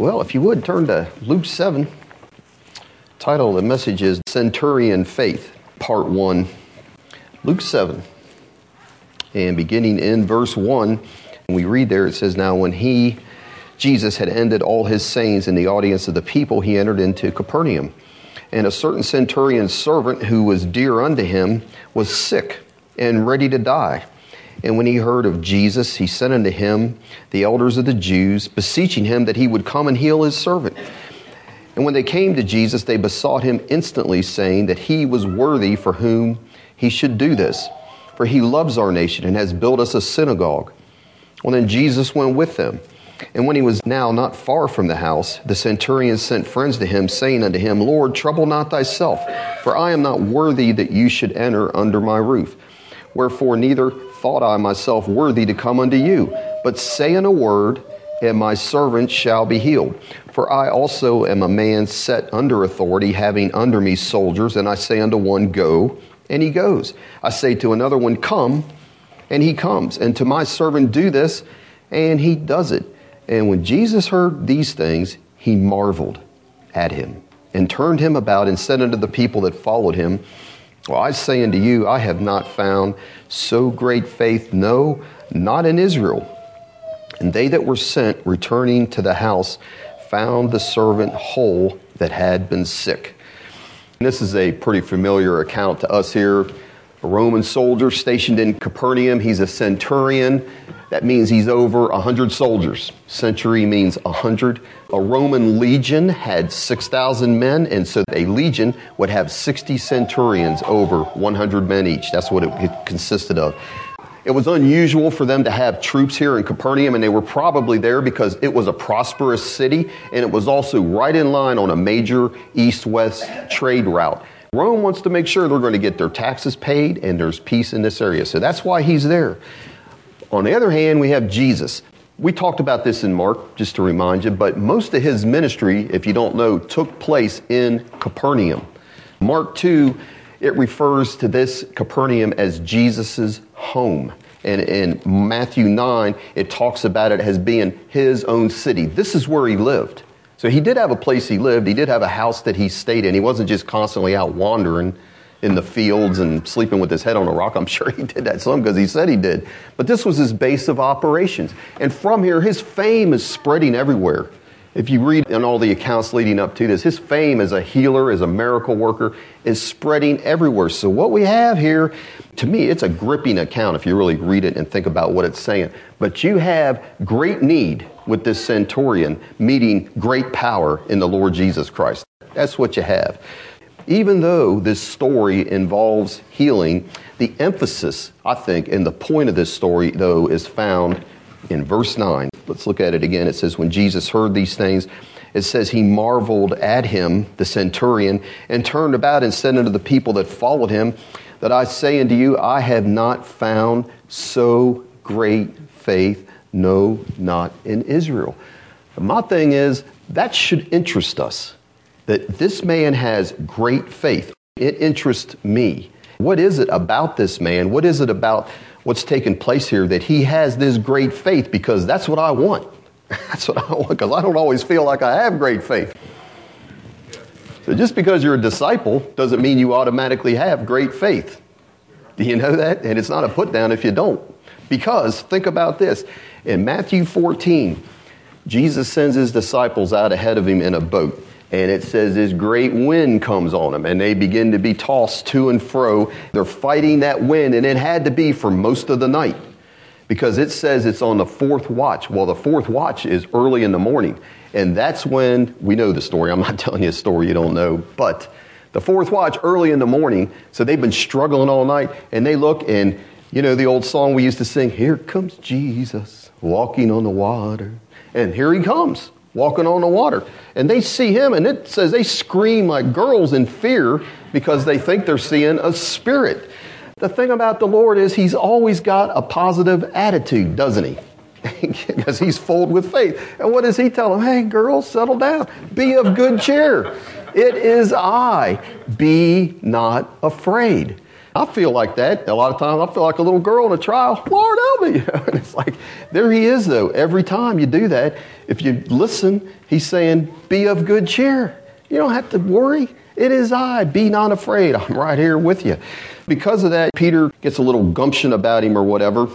Well, if you would turn to Luke 7. Title of the message is Centurion Faith, Part 1. Luke 7. And beginning in verse 1, we read there, it says, Now when he, Jesus, had ended all his sayings in the audience of the people, he entered into Capernaum. And a certain centurion's servant who was dear unto him was sick and ready to die. And when he heard of Jesus, he sent unto him the elders of the Jews, beseeching him that he would come and heal his servant. And when they came to Jesus, they besought him instantly, saying that he was worthy for whom he should do this, for he loves our nation and has built us a synagogue. Well, then Jesus went with them. And when he was now not far from the house, the centurion sent friends to him, saying unto him, Lord, trouble not thyself, for I am not worthy that you should enter under my roof. Wherefore, neither thought I myself worthy to come unto you, but say in a word, and my servant shall be healed. For I also am a man set under authority, having under me soldiers, and I say unto one, Go, and he goes. I say to another one, Come, and he comes. And to my servant, Do this, and he does it. And when Jesus heard these things, he marveled at him, and turned him about, and said unto the people that followed him, Well, I say unto you, I have not found so great faith, no, not in Israel. And they that were sent, returning to the house, found the servant whole that had been sick. And this is a pretty familiar account to us here. A Roman soldier stationed in Capernaum, he's a centurion. That means he's over 100 soldiers. Century means 100. A Roman legion had 6,000 men, and so a legion would have 60 centurions over 100 men each. That's what it consisted of. It was unusual for them to have troops here in Capernaum, and they were probably there because it was a prosperous city, and it was also right in line on a major east west trade route. Rome wants to make sure they're going to get their taxes paid and there's peace in this area. So that's why he's there. On the other hand, we have Jesus. We talked about this in Mark, just to remind you, but most of his ministry, if you don't know, took place in Capernaum. Mark 2, it refers to this Capernaum as Jesus' home. And in Matthew 9, it talks about it as being his own city. This is where he lived. So he did have a place he lived. He did have a house that he stayed in. He wasn't just constantly out wandering in the fields and sleeping with his head on a rock. I'm sure he did that some because he said he did. But this was his base of operations. And from here, his fame is spreading everywhere. If you read in all the accounts leading up to this, his fame as a healer, as a miracle worker, is spreading everywhere. So, what we have here, to me, it's a gripping account if you really read it and think about what it's saying. But you have great need with this centurion meeting great power in the Lord Jesus Christ. That's what you have. Even though this story involves healing, the emphasis, I think, and the point of this story, though, is found in verse 9. Let's look at it again. It says, When Jesus heard these things, it says he marveled at him, the centurion, and turned about and said unto the people that followed him, That I say unto you, I have not found so great faith, no, not in Israel. But my thing is, that should interest us. That this man has great faith. It interests me. What is it about this man? What is it about what's taking place here that he has this great faith because that's what I want. That's what I want because I don't always feel like I have great faith. So just because you're a disciple doesn't mean you automatically have great faith. Do you know that? And it's not a put down if you don't. Because think about this. In Matthew 14, Jesus sends his disciples out ahead of him in a boat and it says this great wind comes on them and they begin to be tossed to and fro. They're fighting that wind and it had to be for most of the night because it says it's on the fourth watch. Well, the fourth watch is early in the morning. And that's when we know the story. I'm not telling you a story you don't know, but the fourth watch early in the morning. So they've been struggling all night and they look and you know the old song we used to sing, Here comes Jesus walking on the water. And here he comes walking on the water. And they see him, and it says they scream like girls in fear because they think they're seeing a spirit. The thing about the Lord is he's always got a positive attitude, doesn't he? because he's full with faith. And what does he tell them? Hey, girls, settle down. Be of good cheer. It is I. Be not afraid. I feel like that a lot of times. I feel like a little girl in a trial. Lord help me. and it's like, there he is, though. Every time you do that, if you listen, he's saying, Be of good cheer. You don't have to worry. It is I. Be not afraid. I'm right here with you. Because of that, Peter gets a little gumption about him or whatever.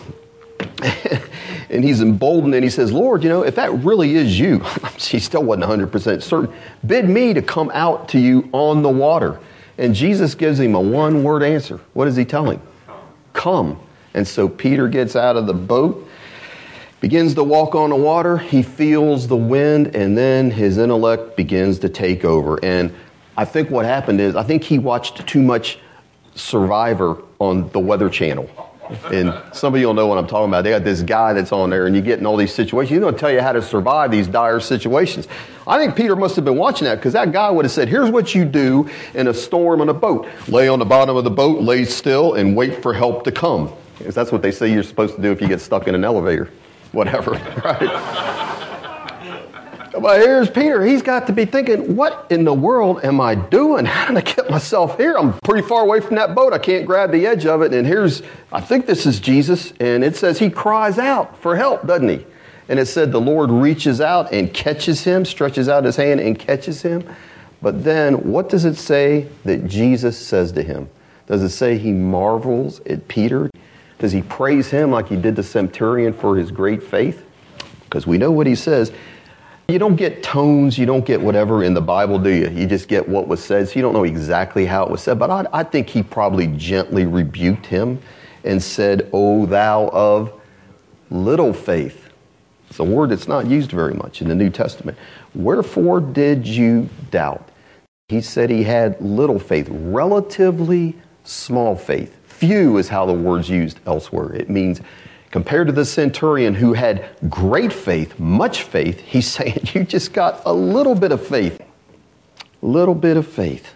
and he's emboldened and he says, Lord, you know, if that really is you, he still wasn't 100% certain, bid me to come out to you on the water. And Jesus gives him a one word answer. What does he tell him? Come. And so Peter gets out of the boat, begins to walk on the water. He feels the wind, and then his intellect begins to take over. And I think what happened is, I think he watched too much Survivor on the Weather Channel. And some of you will know what I'm talking about. They got this guy that's on there, and you get in all these situations. He's going to tell you how to survive these dire situations. I think Peter must have been watching that because that guy would have said, Here's what you do in a storm on a boat lay on the bottom of the boat, lay still, and wait for help to come. Because that's what they say you're supposed to do if you get stuck in an elevator, whatever, right? But here's Peter. He's got to be thinking, what in the world am I doing? How did I get myself here? I'm pretty far away from that boat. I can't grab the edge of it. And here's, I think this is Jesus. And it says he cries out for help, doesn't he? And it said the Lord reaches out and catches him, stretches out his hand and catches him. But then what does it say that Jesus says to him? Does it say he marvels at Peter? Does he praise him like he did the centurion for his great faith? Because we know what he says. You don't get tones, you don't get whatever in the Bible, do you? You just get what was said. So you don't know exactly how it was said. But I, I think he probably gently rebuked him and said, O thou of little faith. It's a word that's not used very much in the New Testament. Wherefore did you doubt? He said he had little faith, relatively small faith. Few is how the word's used elsewhere. It means Compared to the centurion who had great faith, much faith, he's saying, You just got a little bit of faith. Little bit of faith.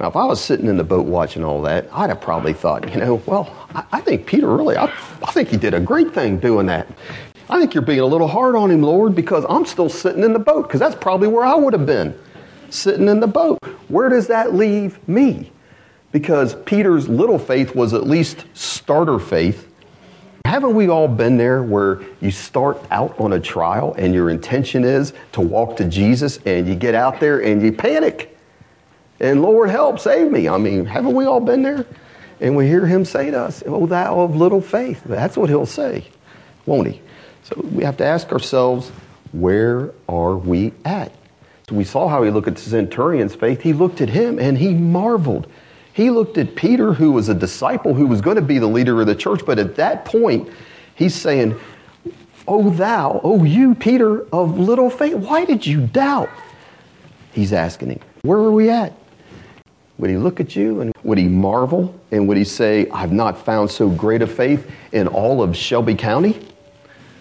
Now, if I was sitting in the boat watching all that, I'd have probably thought, you know, well, I, I think Peter really, I, I think he did a great thing doing that. I think you're being a little hard on him, Lord, because I'm still sitting in the boat, because that's probably where I would have been, sitting in the boat. Where does that leave me? Because Peter's little faith was at least starter faith, haven't we all been there where you start out on a trial and your intention is to walk to Jesus and you get out there and you panic? And Lord, help, save me. I mean, haven't we all been there? And we hear him say to us, Oh, thou of little faith. That's what he'll say, won't he? So we have to ask ourselves, where are we at? So we saw how he looked at the centurion's faith. He looked at him and he marveled. He looked at Peter, who was a disciple who was going to be the leader of the church, but at that point, he's saying, Oh, thou, oh, you, Peter, of little faith, why did you doubt? He's asking him, Where are we at? Would he look at you and would he marvel? And would he say, I've not found so great a faith in all of Shelby County?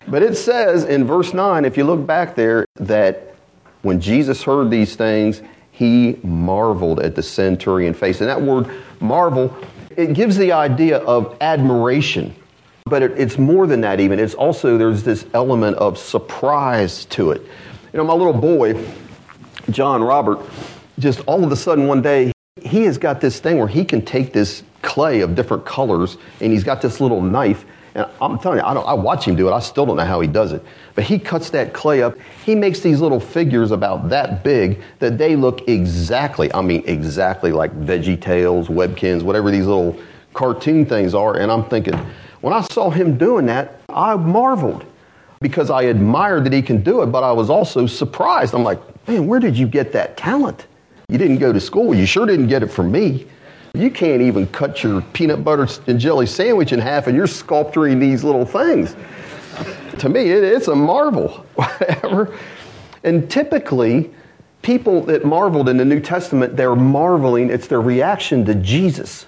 But it says in verse 9, if you look back there, that when Jesus heard these things, he marveled at the centurion face. And that word marvel, it gives the idea of admiration. But it, it's more than that, even. It's also, there's this element of surprise to it. You know, my little boy, John Robert, just all of a sudden one day, he has got this thing where he can take this clay of different colors and he's got this little knife and I'm telling you, I, I, watch him do it. I still don't know how he does it. But he cuts that clay up. He makes these little figures about that big that they look exactly, I mean, exactly like Veggie Tales, Webkinz, whatever these little cartoon things are. And I'm thinking, when I saw him doing that, I marveled because I admired that he can do it, but I was also surprised. I'm like, man, where did you get that talent? You didn't go to school. You sure didn't get it from me. You can't even cut your peanut butter and jelly sandwich in half, and you're sculpturing these little things. to me, it, it's a marvel, whatever. And typically, people that marveled in the New Testament, they're marveling, it's their reaction to Jesus,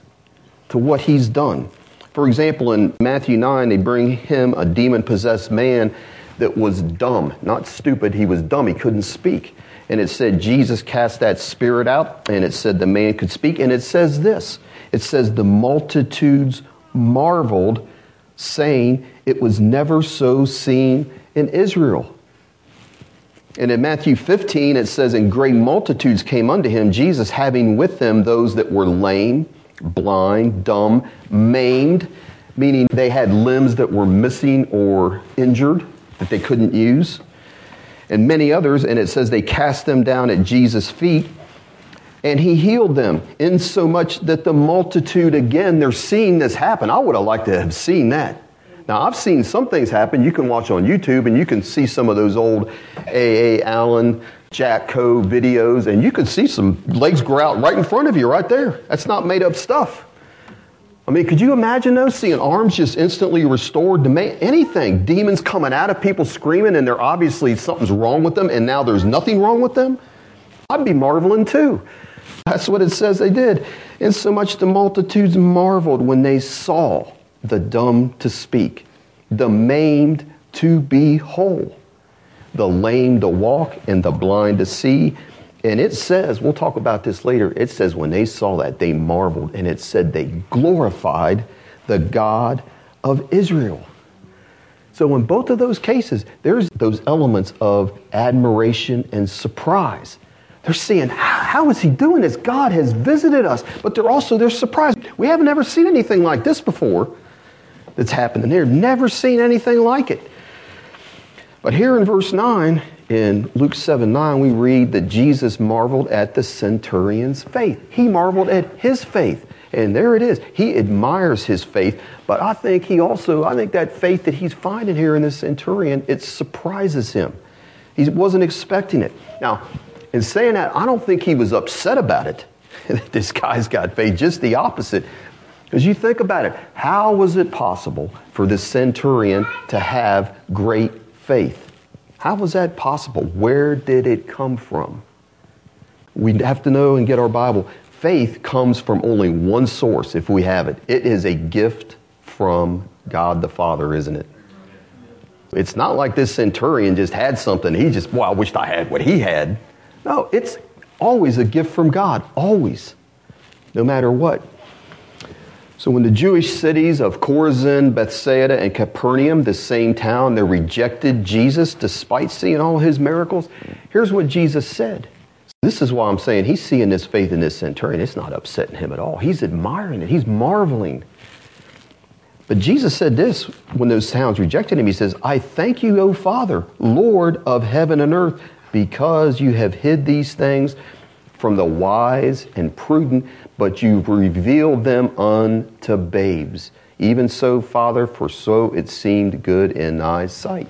to what he's done. For example, in Matthew 9, they bring him a demon possessed man that was dumb, not stupid, he was dumb, he couldn't speak and it said Jesus cast that spirit out, and it said the man could speak. And it says this it says, The multitudes marveled, saying, It was never so seen in Israel. And in Matthew 15, it says, And great multitudes came unto him, Jesus having with them those that were lame, blind, dumb, maimed, meaning they had limbs that were missing or injured that they couldn't use and many others, and it says they cast them down at Jesus' feet, and he healed them, in so much that the multitude, again, they're seeing this happen. I would have liked to have seen that. Now, I've seen some things happen. You can watch on YouTube and you can see some of those old A.A. Allen, Jack Coe videos, and you can see some legs grow out right in front of you, right there. That's not made up stuff. I mean, could you imagine those? Seeing arms just instantly restored to make anything. Demons coming out of people screaming, and they're obviously something's wrong with them, and now there's nothing wrong with them? I'd be marveling too. That's what it says they did. And so much the multitudes marveled when they saw the dumb to speak, the maimed to be whole, the lame to walk, and the blind to see. And it says, we'll talk about this later, it says when they saw that, they marveled, and it said they glorified the God of Israel. So, in both of those cases, there's those elements of admiration and surprise. They're seeing, how is he doing this? God has visited us. But they're also, they're surprised. We haven't ever seen anything like this before that's happened. And they've never seen anything like it. But here in verse 9, in Luke 7 9, we read that Jesus marveled at the centurion's faith. He marveled at his faith. And there it is. He admires his faith, but I think he also, I think that faith that he's finding here in this centurion, it surprises him. He wasn't expecting it. Now, in saying that, I don't think he was upset about it. this guy's got faith, just the opposite. Because you think about it, how was it possible for this centurion to have great faith? How was that possible? Where did it come from? We have to know and get our Bible. Faith comes from only one source if we have it. It is a gift from God the Father, isn't it? It's not like this centurion just had something. He just, well, I wished I had what he had. No, it's always a gift from God, always, no matter what. So when the Jewish cities of Chorazin, Bethsaida, and Capernaum, the same town, they rejected Jesus despite seeing all his miracles, here's what Jesus said. This is why I'm saying he's seeing this faith in this centurion. It's not upsetting him at all. He's admiring it. He's marveling. But Jesus said this when those towns rejected him. He says, I thank you, O Father, Lord of heaven and earth, because you have hid these things from the wise and prudent, but you've revealed them unto babes. Even so, Father, for so it seemed good in thy sight.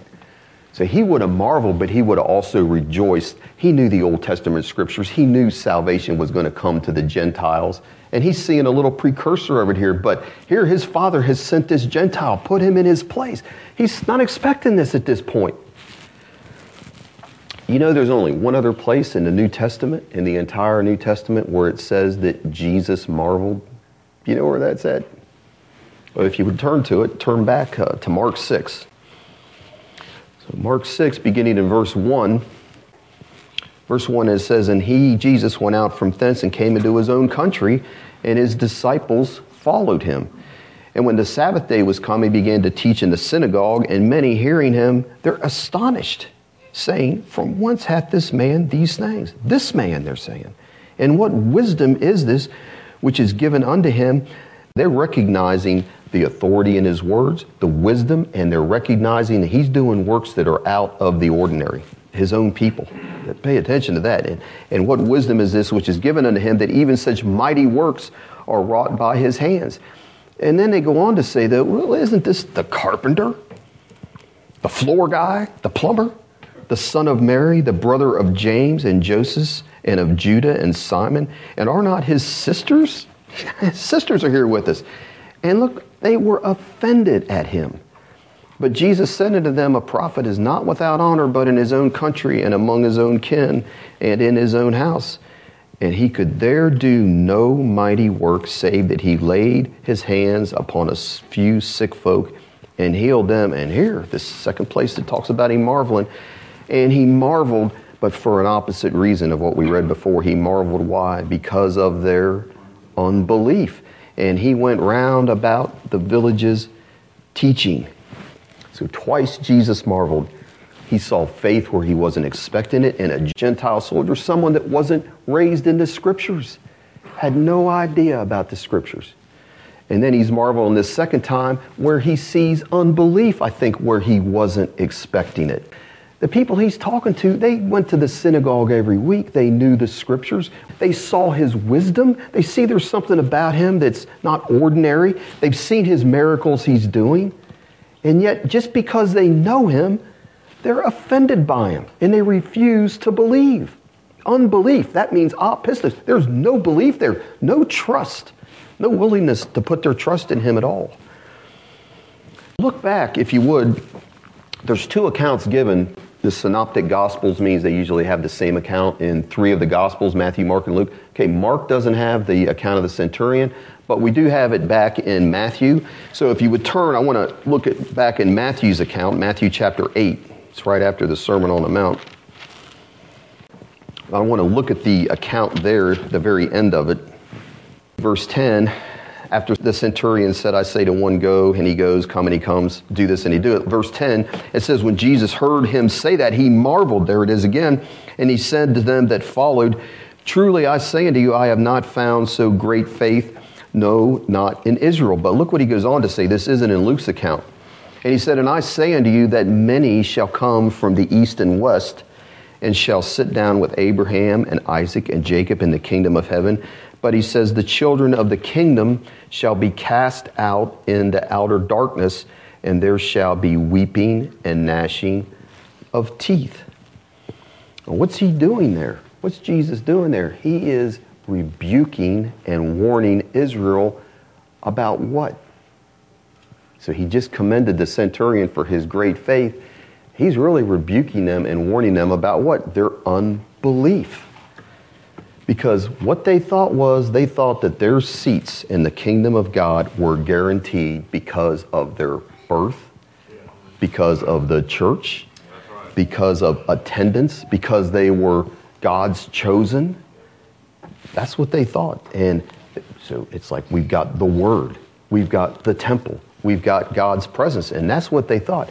So he would have marveled, but he would have also rejoiced. He knew the Old Testament scriptures. He knew salvation was going to come to the Gentiles. And he's seeing a little precursor of it here. But here his father has sent this Gentile, put him in his place. He's not expecting this at this point. You know, there's only one other place in the New Testament, in the entire New Testament, where it says that Jesus marveled. You know where that's at? Well, if you would turn to it, turn back uh, to Mark 6. So, Mark 6, beginning in verse 1. Verse 1, it says, And he, Jesus, went out from thence and came into his own country, and his disciples followed him. And when the Sabbath day was come, he began to teach in the synagogue, and many hearing him, they're astonished saying, From whence hath this man these things? This man, they're saying. And what wisdom is this which is given unto him? They're recognizing the authority in his words, the wisdom, and they're recognizing that he's doing works that are out of the ordinary, his own people. Pay attention to that. And, and what wisdom is this which is given unto him that even such mighty works are wrought by his hands? And then they go on to say that, well, isn't this the carpenter, the floor guy, the plumber? The son of Mary, the brother of James and Joseph, and of Judah and Simon? And are not his sisters? his sisters are here with us. And look, they were offended at him. But Jesus said unto them, A prophet is not without honor, but in his own country and among his own kin and in his own house. And he could there do no mighty work, save that he laid his hands upon a few sick folk and healed them. And here, this second place that talks about him marveling, and he marveled, but for an opposite reason of what we read before. He marveled why? Because of their unbelief. And he went round about the villages teaching. So twice Jesus marveled. He saw faith where he wasn't expecting it in a Gentile soldier, someone that wasn't raised in the scriptures, had no idea about the scriptures. And then he's marveling this second time where he sees unbelief, I think, where he wasn't expecting it. The people he's talking to, they went to the synagogue every week. They knew the scriptures. They saw his wisdom. They see there's something about him that's not ordinary. They've seen his miracles he's doing. And yet, just because they know him, they're offended by him and they refuse to believe. Unbelief, that means apistos. There's no belief there, no trust, no willingness to put their trust in him at all. Look back, if you would. There's two accounts given the synoptic gospels means they usually have the same account in three of the gospels Matthew, Mark, and Luke. Okay, Mark doesn't have the account of the centurion, but we do have it back in Matthew. So if you would turn, I want to look at back in Matthew's account, Matthew chapter 8. It's right after the Sermon on the Mount. I want to look at the account there, the very end of it. Verse 10 after the centurion said, I say to one, go, and he goes, come, and he comes, do this, and he do it. Verse 10, it says, When Jesus heard him say that, he marveled. There it is again. And he said to them that followed, Truly I say unto you, I have not found so great faith, no, not in Israel. But look what he goes on to say. This isn't in Luke's account. And he said, And I say unto you that many shall come from the east and west and shall sit down with Abraham and Isaac and Jacob in the kingdom of heaven. But he says, The children of the kingdom shall be cast out into outer darkness, and there shall be weeping and gnashing of teeth. what's he doing there? What's Jesus doing there? He is rebuking and warning Israel about what? So he just commended the centurion for his great faith. He's really rebuking them and warning them about what? Their unbelief. Because what they thought was, they thought that their seats in the kingdom of God were guaranteed because of their birth, because of the church, because of attendance, because they were God's chosen. That's what they thought. And so it's like we've got the Word, we've got the temple, we've got God's presence. And that's what they thought.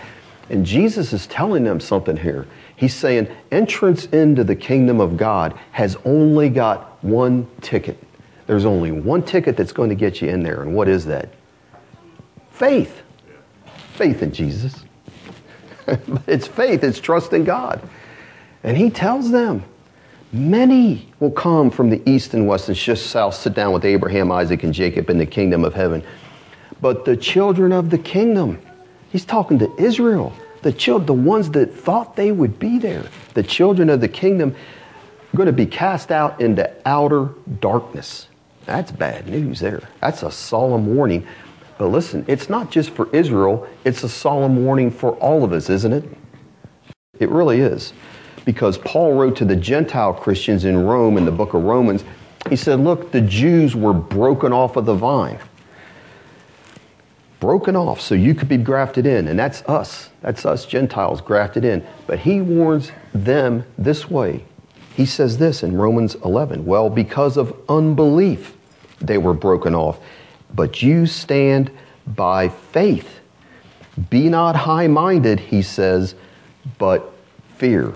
And Jesus is telling them something here. He's saying entrance into the kingdom of God has only got one ticket. There's only one ticket that's going to get you in there. And what is that? Faith. Faith in Jesus. it's faith, it's trust in God. And he tells them, many will come from the east and west and shall sit down with Abraham, Isaac, and Jacob in the kingdom of heaven. But the children of the kingdom, he's talking to Israel the children, the ones that thought they would be there, the children of the kingdom, are going to be cast out into outer darkness. That's bad news there. That's a solemn warning. But listen, it's not just for Israel, it's a solemn warning for all of us, isn't it? It really is. Because Paul wrote to the Gentile Christians in Rome in the book of Romans, he said, Look, the Jews were broken off of the vine broken off so you could be grafted in. And that's us. That's us Gentiles grafted in. But he warns them this way. He says this in Romans 11 Well, because of unbelief, they were broken off. But you stand by faith. Be not high minded, he says, but fear.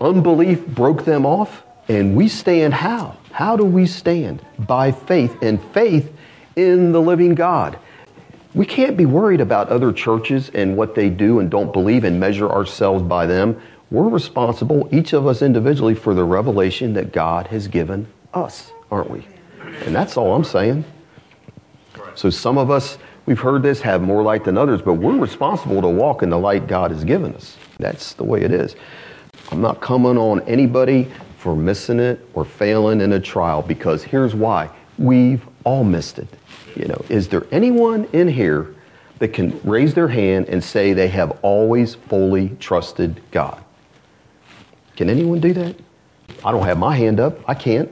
Unbelief broke them off, and we stand how? How do we stand? By faith. And faith in the living God. We can't be worried about other churches and what they do and don't believe and measure ourselves by them. We're responsible, each of us individually, for the revelation that God has given us, aren't we? And that's all I'm saying. So some of us, we've heard this, have more light than others, but we're responsible to walk in the light God has given us. That's the way it is. I'm not coming on anybody for missing it or failing in a trial because here's why. We've all missed it. You know, is there anyone in here that can raise their hand and say they have always fully trusted God? Can anyone do that? I don't have my hand up. I can't.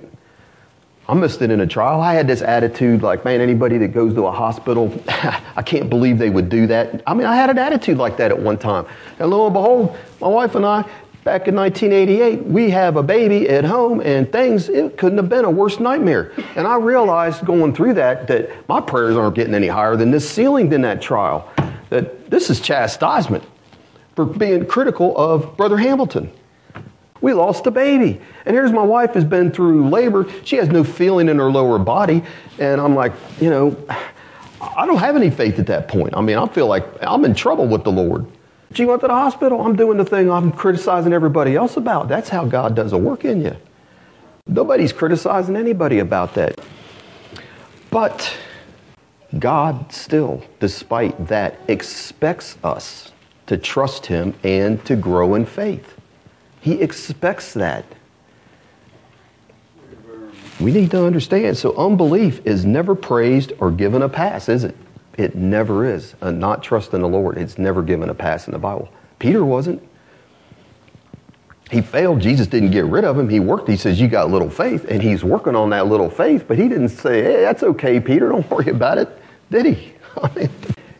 I missed it in a trial. I had this attitude like, man, anybody that goes to a hospital, I can't believe they would do that. I mean, I had an attitude like that at one time. And lo and behold, my wife and I, back in 1988, we have a baby at home and things, it couldn't have been a worse nightmare. And I realized going through that that my prayers aren't getting any higher than this ceiling than that trial. That this is chastisement for being critical of Brother Hamilton. We lost a baby. And here's my wife has been through labor. She has no feeling in her lower body. And I'm like, you know, I don't have any faith at that point. I mean, I feel like I'm in trouble with the Lord. She went to the hospital. I'm doing the thing I'm criticizing everybody else about. That's how God does a work in you. Nobody's criticizing anybody about that. But God still, despite that, expects us to trust Him and to grow in faith. He expects that. We need to understand. So, unbelief is never praised or given a pass, is it? It never is. Uh, not trusting the Lord, it's never given a pass in the Bible. Peter wasn't. He failed. Jesus didn't get rid of him. He worked. He says, You got little faith. And he's working on that little faith, but he didn't say, Hey, that's okay, Peter. Don't worry about it. Did he? I mean,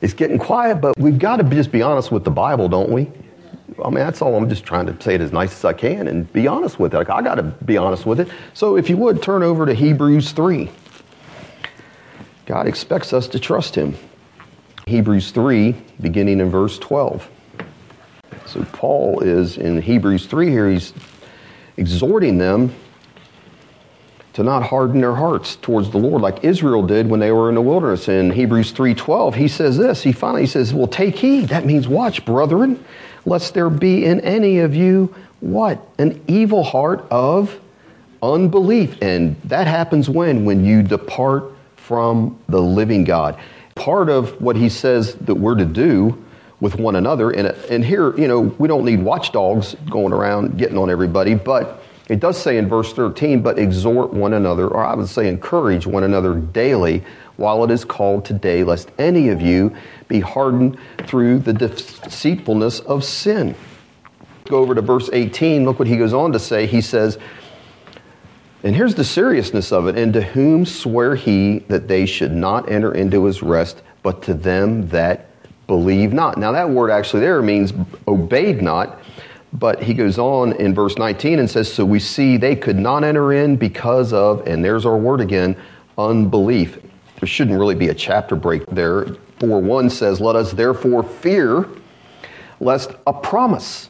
it's getting quiet, but we've got to just be honest with the Bible, don't we? I mean, that's all. I'm just trying to say it as nice as I can and be honest with it. Like, I got to be honest with it. So, if you would, turn over to Hebrews 3. God expects us to trust Him. Hebrews 3, beginning in verse 12. So, Paul is in Hebrews 3 here, he's exhorting them to not harden their hearts towards the Lord like Israel did when they were in the wilderness. In Hebrews 3:12, he says this. He finally says, "Well, take heed." That means watch, brethren, lest there be in any of you what? An evil heart of unbelief. And that happens when when you depart from the living God. Part of what he says that we're to do with one another, and, and here, you know, we don't need watchdogs going around getting on everybody, but it does say in verse 13, but exhort one another, or I would say encourage one another daily while it is called today, lest any of you be hardened through the deceitfulness of sin. Go over to verse 18. Look what he goes on to say. He says, and here's the seriousness of it. And to whom swear he that they should not enter into his rest, but to them that believe not? Now, that word actually there means obeyed not. But he goes on in verse 19 and says, So we see they could not enter in because of, and there's our word again, unbelief. There shouldn't really be a chapter break there. 4 1 says, Let us therefore fear lest a promise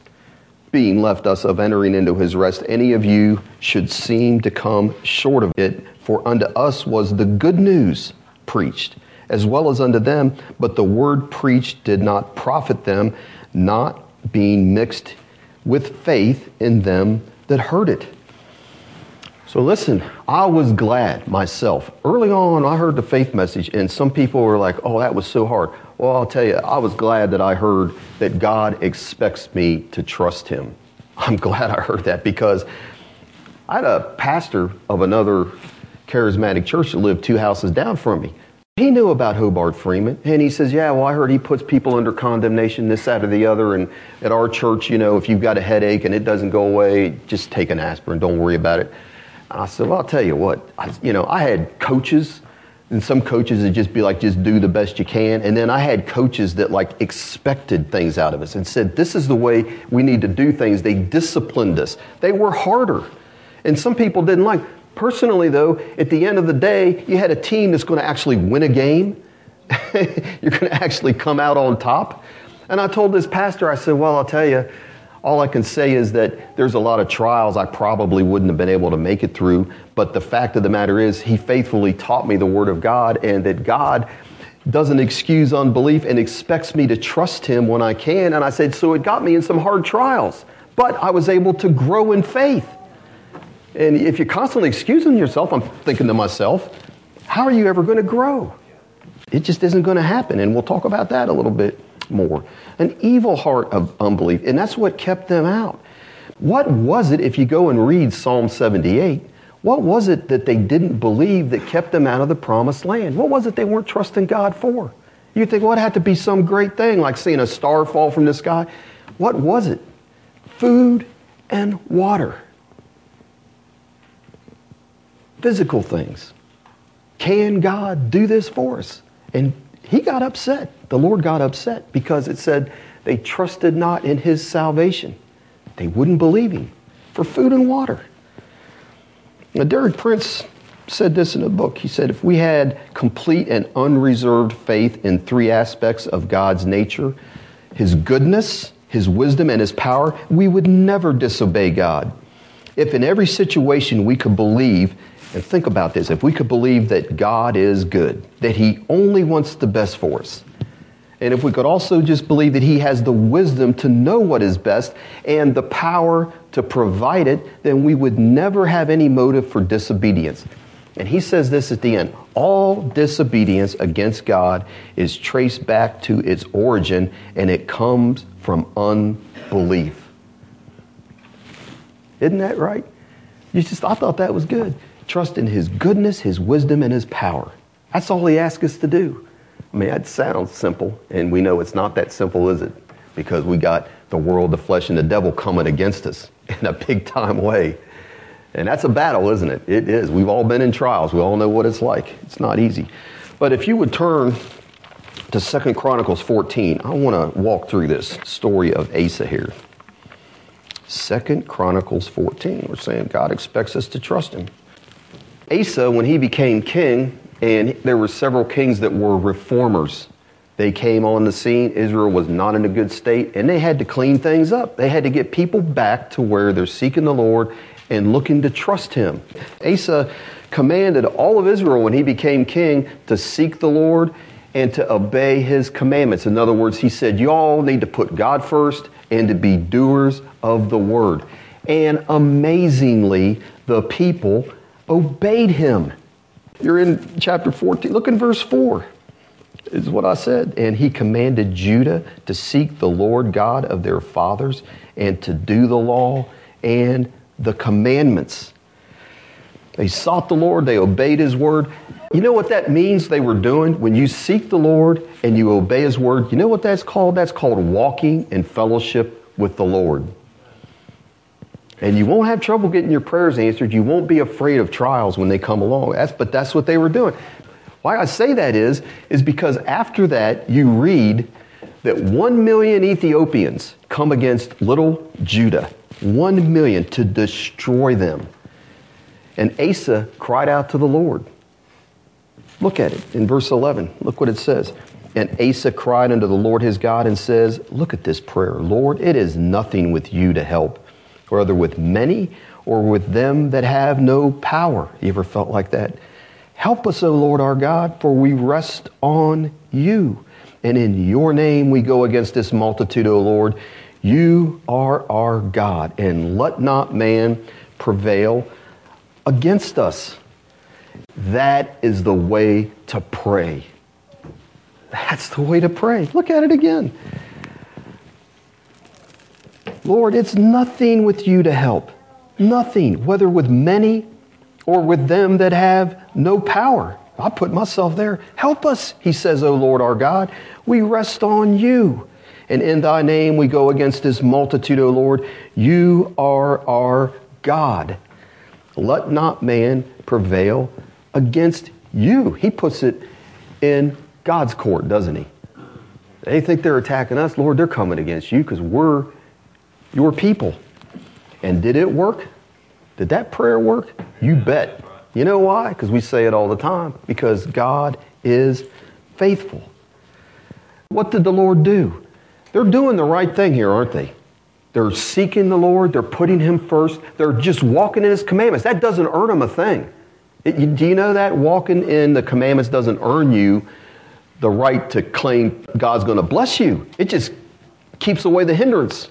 being left us of entering into his rest, any of you should seem to come short of it. For unto us was the good news preached, as well as unto them, but the word preached did not profit them, not being mixed with faith in them that heard it. So listen, I was glad myself. Early on, I heard the faith message, and some people were like, oh, that was so hard. Well, I'll tell you, I was glad that I heard that God expects me to trust Him. I'm glad I heard that because I had a pastor of another charismatic church that lived two houses down from me. He knew about Hobart Freeman, and he says, "Yeah, well, I heard he puts people under condemnation, this, that, or the other. And at our church, you know, if you've got a headache and it doesn't go away, just take an aspirin. Don't worry about it." And I said, "Well, I'll tell you what. I, you know, I had coaches, and some coaches would just be like, just do the best you can. And then I had coaches that like expected things out of us and said, this is the way we need to do things. They disciplined us. They were harder, and some people didn't like." Personally, though, at the end of the day, you had a team that's going to actually win a game. You're going to actually come out on top. And I told this pastor, I said, Well, I'll tell you, all I can say is that there's a lot of trials I probably wouldn't have been able to make it through. But the fact of the matter is, he faithfully taught me the Word of God and that God doesn't excuse unbelief and expects me to trust Him when I can. And I said, So it got me in some hard trials, but I was able to grow in faith. And if you're constantly excusing yourself, I'm thinking to myself, how are you ever going to grow? It just isn't going to happen. And we'll talk about that a little bit more. An evil heart of unbelief. And that's what kept them out. What was it, if you go and read Psalm 78, what was it that they didn't believe that kept them out of the promised land? What was it they weren't trusting God for? You think, well, it had to be some great thing, like seeing a star fall from the sky. What was it? Food and water physical things. Can God do this for us? And he got upset. The Lord got upset because it said they trusted not in his salvation. They wouldn't believe him for food and water. Now, Derek Prince said this in a book. He said, if we had complete and unreserved faith in three aspects of God's nature his goodness, his wisdom, and his power, we would never disobey God. If in every situation we could believe and think about this if we could believe that God is good, that He only wants the best for us, And if we could also just believe that He has the wisdom to know what is best and the power to provide it, then we would never have any motive for disobedience. And He says this at the end all disobedience against God is traced back to its origin and it comes from unbelief. Isn't that right? You just, I thought that was good. Trust in His goodness, His wisdom, and His power. That's all He asks us to do. I mean, that sounds simple, and we know it's not that simple, is it? Because we got the world, the flesh, and the devil coming against us in a big time way. And that's a battle, isn't it? It is. We've all been in trials. We all know what it's like. It's not easy. But if you would turn to Second Chronicles 14, I want to walk through this story of Asa here. Second Chronicles 14. We're saying God expects us to trust him. Asa, when he became king, and there were several kings that were reformers. They came on the scene. Israel was not in a good state, and they had to clean things up. They had to get people back to where they're seeking the Lord and looking to trust Him. Asa commanded all of Israel when he became king to seek the Lord and to obey His commandments. In other words, he said, You all need to put God first and to be doers of the word. And amazingly, the people obeyed Him. You're in chapter 14. Look in verse 4 is what I said. And he commanded Judah to seek the Lord God of their fathers and to do the law and the commandments. They sought the Lord, they obeyed his word. You know what that means they were doing? When you seek the Lord and you obey his word, you know what that's called? That's called walking in fellowship with the Lord. And you won't have trouble getting your prayers answered. You won't be afraid of trials when they come along. That's, but that's what they were doing. Why I say that is, is because after that, you read that one million Ethiopians come against little Judah. One million to destroy them. And Asa cried out to the Lord. Look at it in verse 11. Look what it says. And Asa cried unto the Lord his God and says, Look at this prayer. Lord, it is nothing with you to help whether with many or with them that have no power. You ever felt like that? Help us, O Lord our God, for we rest on you. And in your name we go against this multitude, O Lord. You are our God, and let not man prevail against us. That is the way to pray. That's the way to pray. Look at it again. Lord, it's nothing with you to help. Nothing, whether with many or with them that have no power. I put myself there. Help us, he says, O Lord our God. We rest on you. And in thy name we go against this multitude, O Lord. You are our God. Let not man prevail against you. He puts it in God's court, doesn't he? They think they're attacking us. Lord, they're coming against you because we're your people. And did it work? Did that prayer work? You bet. You know why? Because we say it all the time. Because God is faithful. What did the Lord do? They're doing the right thing here, aren't they? They're seeking the Lord, they're putting Him first, they're just walking in His commandments. That doesn't earn them a thing. It, do you know that? Walking in the commandments doesn't earn you the right to claim God's going to bless you, it just keeps away the hindrance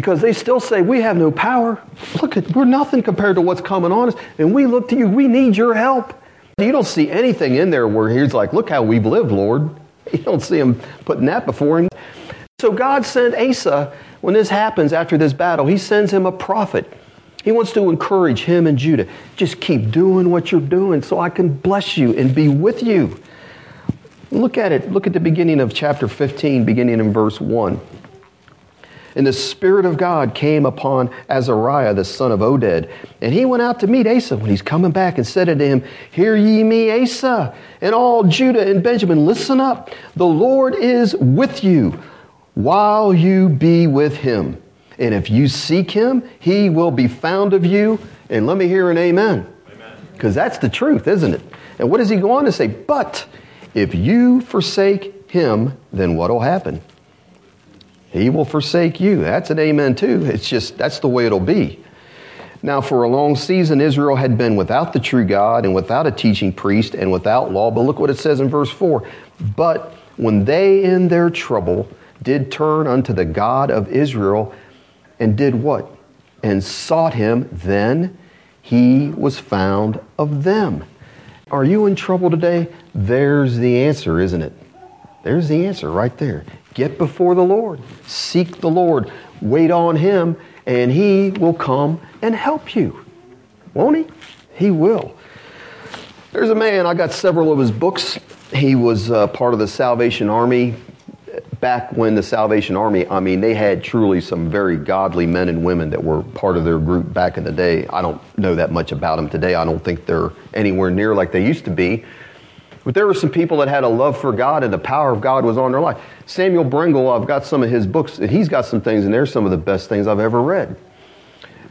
because they still say we have no power. Look at we're nothing compared to what's coming on us, and we look to you. We need your help. You don't see anything in there where he's like, "Look how we've lived, Lord." You don't see him putting that before him. So God sent Asa when this happens after this battle. He sends him a prophet. He wants to encourage him and Judah. Just keep doing what you're doing, so I can bless you and be with you. Look at it. Look at the beginning of chapter 15, beginning in verse 1. And the Spirit of God came upon Azariah, the son of Oded. And he went out to meet Asa when he's coming back and said unto him, Hear ye me, Asa, and all Judah and Benjamin, listen up. The Lord is with you while you be with him. And if you seek him, he will be found of you. And let me hear an amen. Because that's the truth, isn't it? And what does he go on to say? But if you forsake him, then what will happen? He will forsake you. That's an amen too. It's just, that's the way it'll be. Now, for a long season, Israel had been without the true God and without a teaching priest and without law. But look what it says in verse 4. But when they in their trouble did turn unto the God of Israel and did what? And sought him, then he was found of them. Are you in trouble today? There's the answer, isn't it? There's the answer right there. Get before the Lord, seek the Lord, wait on him, and he will come and help you. Won't he? He will. There's a man, I got several of his books. He was uh, part of the Salvation Army back when the Salvation Army, I mean, they had truly some very godly men and women that were part of their group back in the day. I don't know that much about them today. I don't think they're anywhere near like they used to be. But there were some people that had a love for God and the power of God was on their life. Samuel Brengle, I've got some of his books, and he's got some things in there, some of the best things I've ever read.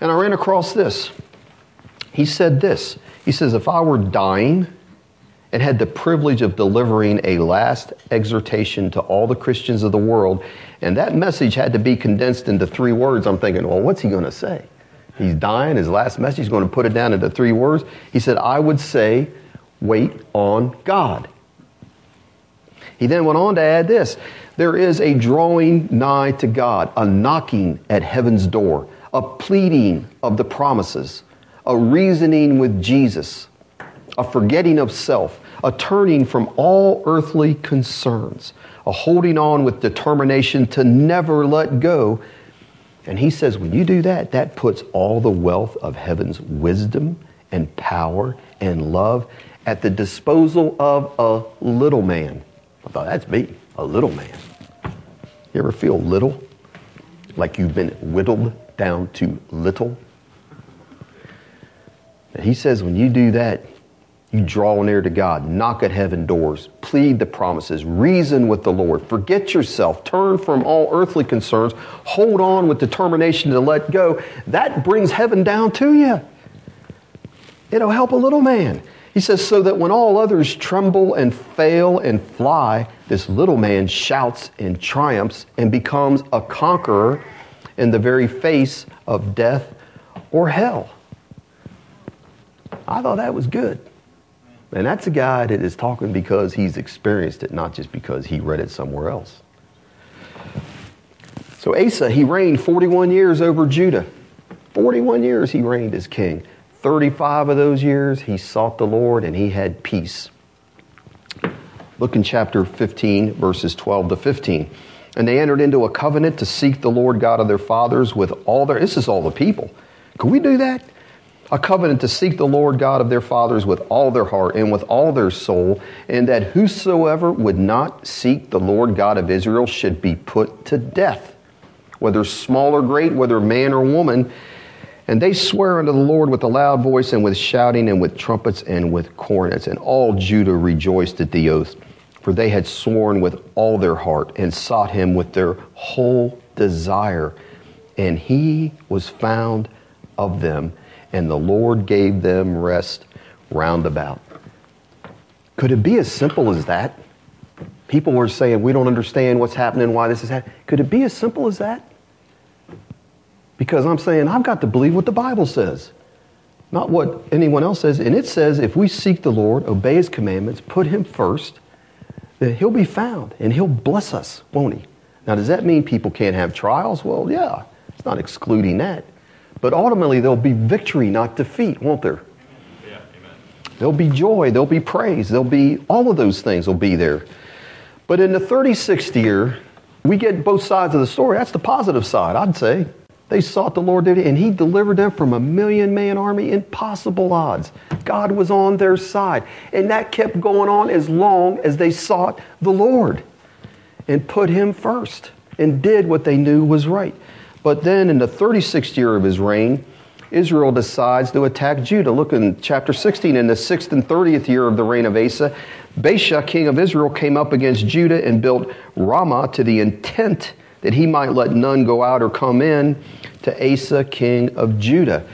And I ran across this. He said this He says, If I were dying, and had the privilege of delivering a last exhortation to all the Christians of the world. And that message had to be condensed into three words. I'm thinking, well, what's he going to say? He's dying. His last message, he's going to put it down into three words. He said, I would say, wait on God. He then went on to add this there is a drawing nigh to God, a knocking at heaven's door, a pleading of the promises, a reasoning with Jesus a forgetting of self, a turning from all earthly concerns, a holding on with determination to never let go. And he says, when you do that, that puts all the wealth of heaven's wisdom and power and love at the disposal of a little man. I thought, that's me, a little man. You ever feel little? Like you've been whittled down to little? And he says, when you do that, you draw near to God, knock at heaven doors, plead the promises, reason with the Lord, forget yourself, turn from all earthly concerns, hold on with determination to let go. That brings heaven down to you. It'll help a little man. He says, so that when all others tremble and fail and fly, this little man shouts and triumphs and becomes a conqueror in the very face of death or hell. I thought that was good. And that's a guy that is talking because he's experienced it, not just because he read it somewhere else. So Asa, he reigned 41 years over Judah. 41 years he reigned as king. 35 of those years he sought the Lord and he had peace. Look in chapter 15, verses 12 to 15. And they entered into a covenant to seek the Lord God of their fathers with all their, this is all the people. Can we do that? a covenant to seek the Lord God of their fathers with all their heart and with all their soul, and that whosoever would not seek the Lord God of Israel should be put to death, whether small or great, whether man or woman. And they swear unto the Lord with a loud voice and with shouting and with trumpets and with cornets. And all Judah rejoiced at the oath, for they had sworn with all their heart and sought him with their whole desire. And he was found of them and the Lord gave them rest round about. Could it be as simple as that? People were saying, We don't understand what's happening, why this is happening. Could it be as simple as that? Because I'm saying, I've got to believe what the Bible says, not what anyone else says. And it says, if we seek the Lord, obey his commandments, put him first, that he'll be found and he'll bless us, won't he? Now, does that mean people can't have trials? Well, yeah, it's not excluding that. But ultimately, there'll be victory, not defeat, won't there? Yeah, amen. There'll be joy, there'll be praise, there'll be all of those things will be there. But in the 36th year, we get both sides of the story. That's the positive side, I'd say. They sought the Lord, and He delivered them from a million man army, impossible odds. God was on their side. And that kept going on as long as they sought the Lord and put Him first and did what they knew was right. But then in the 36th year of his reign, Israel decides to attack Judah. Look in chapter 16. In the sixth and 30th year of the reign of Asa, Baasha, king of Israel, came up against Judah and built Ramah to the intent that he might let none go out or come in to Asa, king of Judah.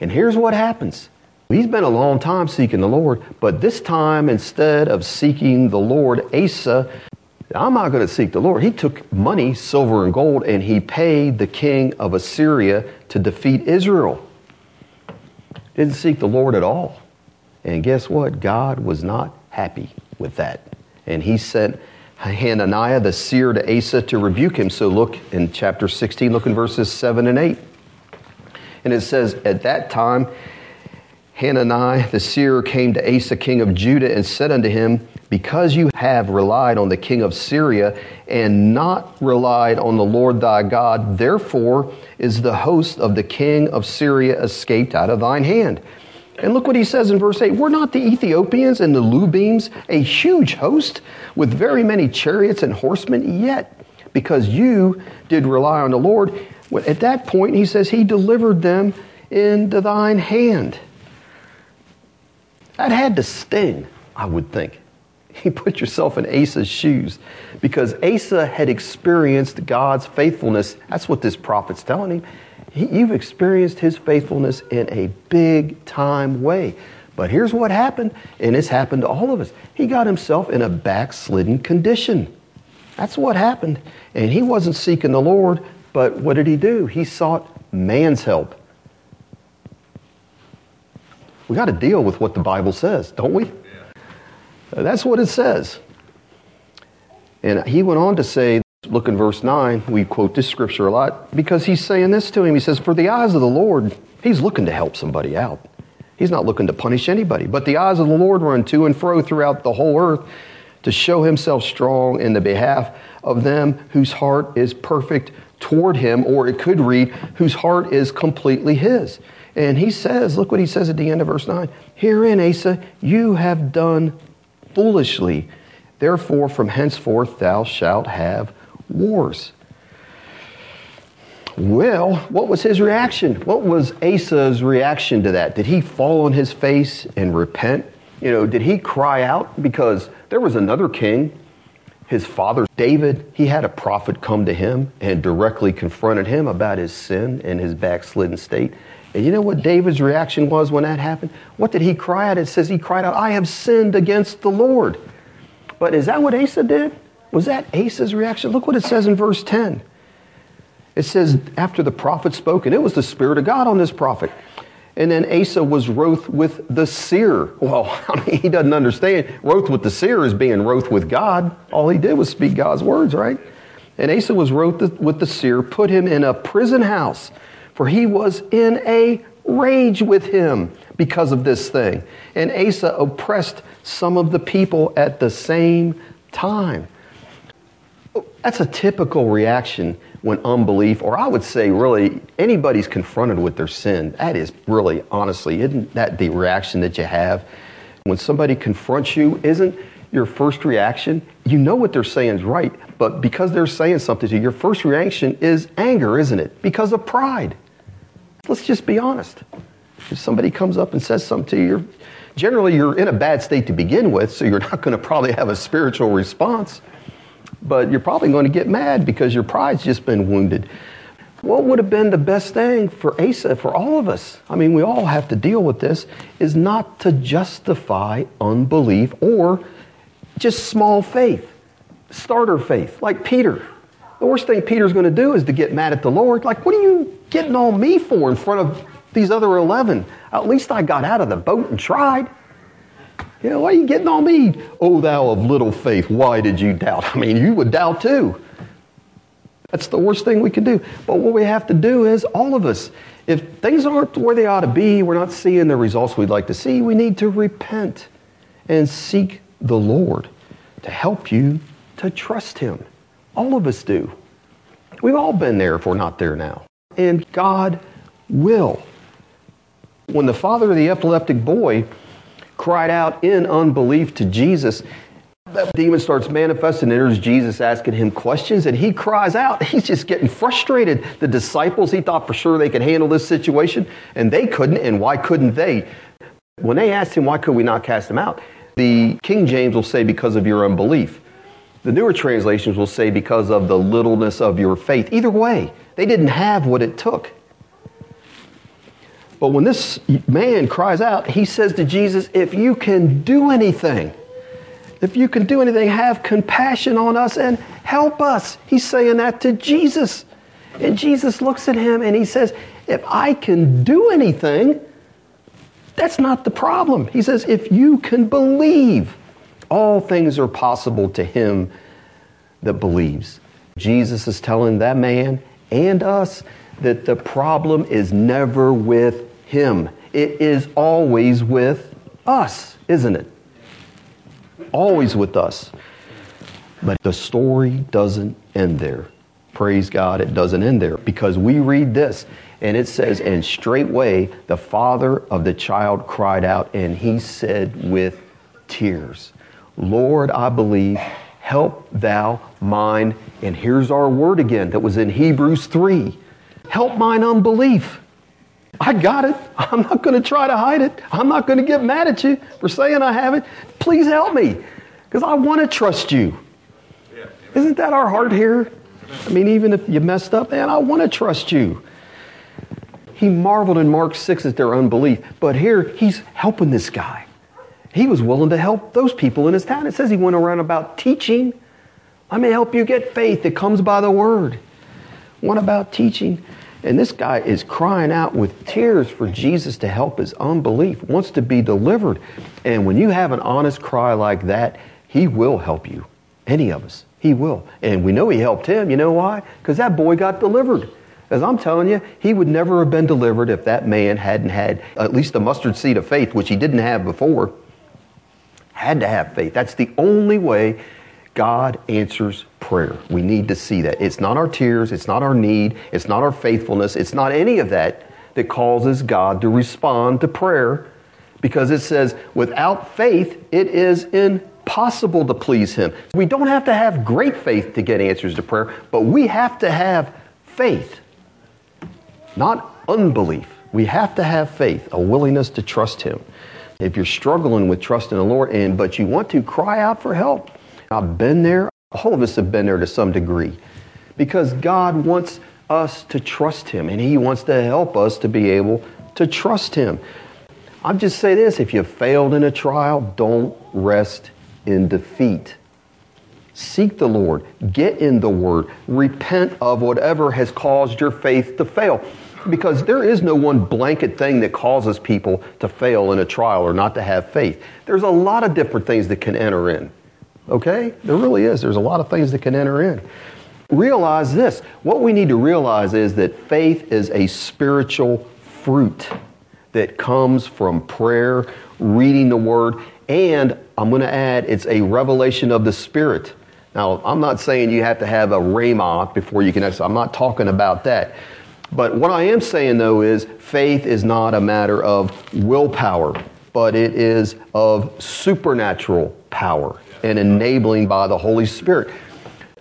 And here's what happens. He's been a long time seeking the Lord, but this time, instead of seeking the Lord, Asa I'm not going to seek the Lord. He took money, silver and gold, and he paid the king of Assyria to defeat Israel. Didn't seek the Lord at all. And guess what? God was not happy with that. And he sent Hananiah the seer to Asa to rebuke him. So look in chapter 16, look in verses 7 and 8. And it says, At that time, Hananiah the seer came to Asa, king of Judah, and said unto him, Because you have relied on the king of Syria and not relied on the Lord thy God, therefore is the host of the king of Syria escaped out of thine hand. And look what he says in verse 8 Were not the Ethiopians and the Lubims a huge host with very many chariots and horsemen? Yet, because you did rely on the Lord, at that point he says he delivered them into thine hand. That had to sting, I would think. You put yourself in Asa's shoes because Asa had experienced God's faithfulness. That's what this prophet's telling him. He, you've experienced his faithfulness in a big time way. But here's what happened, and it's happened to all of us. He got himself in a backslidden condition. That's what happened. And he wasn't seeking the Lord, but what did he do? He sought man's help. We got to deal with what the Bible says, don't we? That's what it says. And he went on to say, look in verse 9, we quote this scripture a lot because he's saying this to him. He says, For the eyes of the Lord, he's looking to help somebody out. He's not looking to punish anybody. But the eyes of the Lord run to and fro throughout the whole earth to show himself strong in the behalf of them whose heart is perfect toward him, or it could read, whose heart is completely his. And he says, look what he says at the end of verse 9 Herein, Asa, you have done foolishly. Therefore, from henceforth thou shalt have wars. Well, what was his reaction? What was Asa's reaction to that? Did he fall on his face and repent? You know, did he cry out? Because there was another king, his father David, he had a prophet come to him and directly confronted him about his sin and his backslidden state. And you know what David's reaction was when that happened? What did he cry out? It says he cried out, I have sinned against the Lord. But is that what Asa did? Was that Asa's reaction? Look what it says in verse 10. It says, after the prophet spoke, and it was the Spirit of God on this prophet. And then Asa was wroth with the seer. Well, I mean, he doesn't understand. Wroth with the seer is being wroth with God. All he did was speak God's words, right? And Asa was wroth with the seer, put him in a prison house for he was in a rage with him because of this thing. And Asa oppressed some of the people at the same time. That's a typical reaction when unbelief, or I would say really anybody's confronted with their sin. That is really, honestly, isn't that the reaction that you have? When somebody confronts you, isn't your first reaction, you know what they're saying is right, but because they're saying something to you, your first reaction is anger, isn't it? Because of pride. Let's just be honest. If somebody comes up and says something to you, generally you're in a bad state to begin with, so you're not going to probably have a spiritual response. But you're probably going to get mad because your pride's just been wounded. What would have been the best thing for Asa, for all of us? I mean, we all have to deal with this, is not to justify unbelief or just small faith, starter faith, like Peter. The worst thing Peter's going to do is to get mad at the Lord. Like, what are you getting on me for in front of these other 11? At least I got out of the boat and tried. You know, why are you getting on me? Oh, thou of little faith, why did you doubt? I mean, you would doubt too. That's the worst thing we can do. But what we have to do is, all of us, if things aren't where they ought to be, we're not seeing the results we'd like to see, we need to repent and seek the Lord to help you to trust Him. All of us do. We've all been there if we're not there now. And God will. When the father of the epileptic boy cried out in unbelief to Jesus, that demon starts manifesting. And Jesus asking him questions, and he cries out. He's just getting frustrated. The disciples, he thought for sure they could handle this situation, and they couldn't. And why couldn't they? When they asked him, why could we not cast him out? The King James will say, because of your unbelief. The newer translations will say because of the littleness of your faith. Either way, they didn't have what it took. But when this man cries out, he says to Jesus, If you can do anything, if you can do anything, have compassion on us and help us. He's saying that to Jesus. And Jesus looks at him and he says, If I can do anything, that's not the problem. He says, If you can believe all things are possible to him that believes. Jesus is telling that man and us that the problem is never with him. It is always with us, isn't it? Always with us. But the story doesn't end there. Praise God, it doesn't end there because we read this and it says, And straightway the father of the child cried out, and he said with tears, Lord, I believe, help thou mine. And here's our word again that was in Hebrews 3 help mine unbelief. I got it. I'm not going to try to hide it. I'm not going to get mad at you for saying I have it. Please help me because I want to trust you. Isn't that our heart here? I mean, even if you messed up, man, I want to trust you. He marveled in Mark 6 at their unbelief, but here he's helping this guy. He was willing to help those people in his town. It says he went around about teaching. I may help you get faith that comes by the word. What about teaching? And this guy is crying out with tears for Jesus to help his unbelief, wants to be delivered. And when you have an honest cry like that, he will help you. Any of us. He will. And we know he helped him. You know why? Because that boy got delivered. As I'm telling you, he would never have been delivered if that man hadn't had at least a mustard seed of faith, which he didn't have before. Had to have faith. That's the only way God answers prayer. We need to see that. It's not our tears, it's not our need, it's not our faithfulness, it's not any of that that causes God to respond to prayer because it says, without faith, it is impossible to please Him. We don't have to have great faith to get answers to prayer, but we have to have faith, not unbelief. We have to have faith, a willingness to trust Him. If you're struggling with trusting the Lord, and but you want to cry out for help, I've been there. All of us have been there to some degree because God wants us to trust Him and He wants to help us to be able to trust Him. I'll just say this if you failed in a trial, don't rest in defeat. Seek the Lord, get in the Word, repent of whatever has caused your faith to fail. Because there is no one blanket thing that causes people to fail in a trial or not to have faith. There's a lot of different things that can enter in. Okay? There really is. There's a lot of things that can enter in. Realize this. What we need to realize is that faith is a spiritual fruit that comes from prayer, reading the Word, and I'm going to add it's a revelation of the Spirit. Now, I'm not saying you have to have a rhema before you can exercise. I'm not talking about that. But what I am saying, though, is faith is not a matter of willpower, but it is of supernatural power and enabling by the Holy Spirit.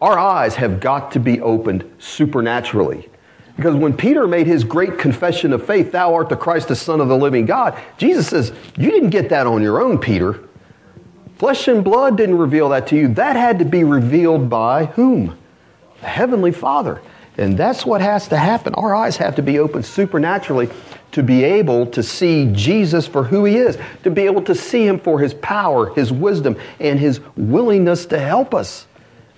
Our eyes have got to be opened supernaturally. Because when Peter made his great confession of faith, Thou art the Christ, the Son of the living God, Jesus says, You didn't get that on your own, Peter. Flesh and blood didn't reveal that to you. That had to be revealed by whom? The Heavenly Father. And that's what has to happen. Our eyes have to be opened supernaturally to be able to see Jesus for who he is, to be able to see him for his power, his wisdom, and his willingness to help us.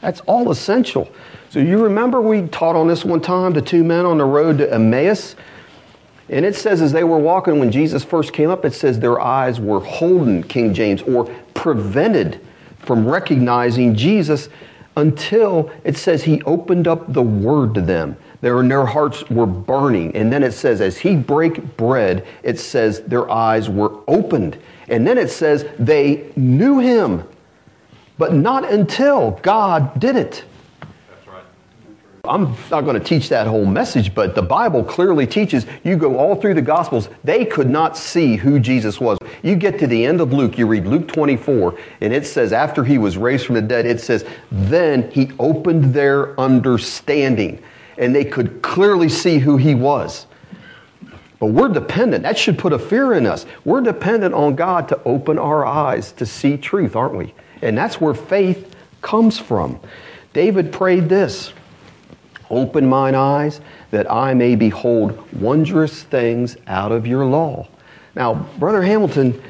That's all essential. So you remember we taught on this one time, the two men on the road to Emmaus? And it says as they were walking when Jesus first came up, it says their eyes were holden, King James, or prevented from recognizing Jesus until it says he opened up the word to them. Their, their hearts were burning. And then it says, as he break bread, it says their eyes were opened. And then it says they knew him, but not until God did it. I'm not going to teach that whole message, but the Bible clearly teaches you go all through the Gospels, they could not see who Jesus was. You get to the end of Luke, you read Luke 24, and it says, after he was raised from the dead, it says, then he opened their understanding, and they could clearly see who he was. But we're dependent. That should put a fear in us. We're dependent on God to open our eyes to see truth, aren't we? And that's where faith comes from. David prayed this. Open mine eyes that I may behold wondrous things out of your law. Now, Brother Hamilton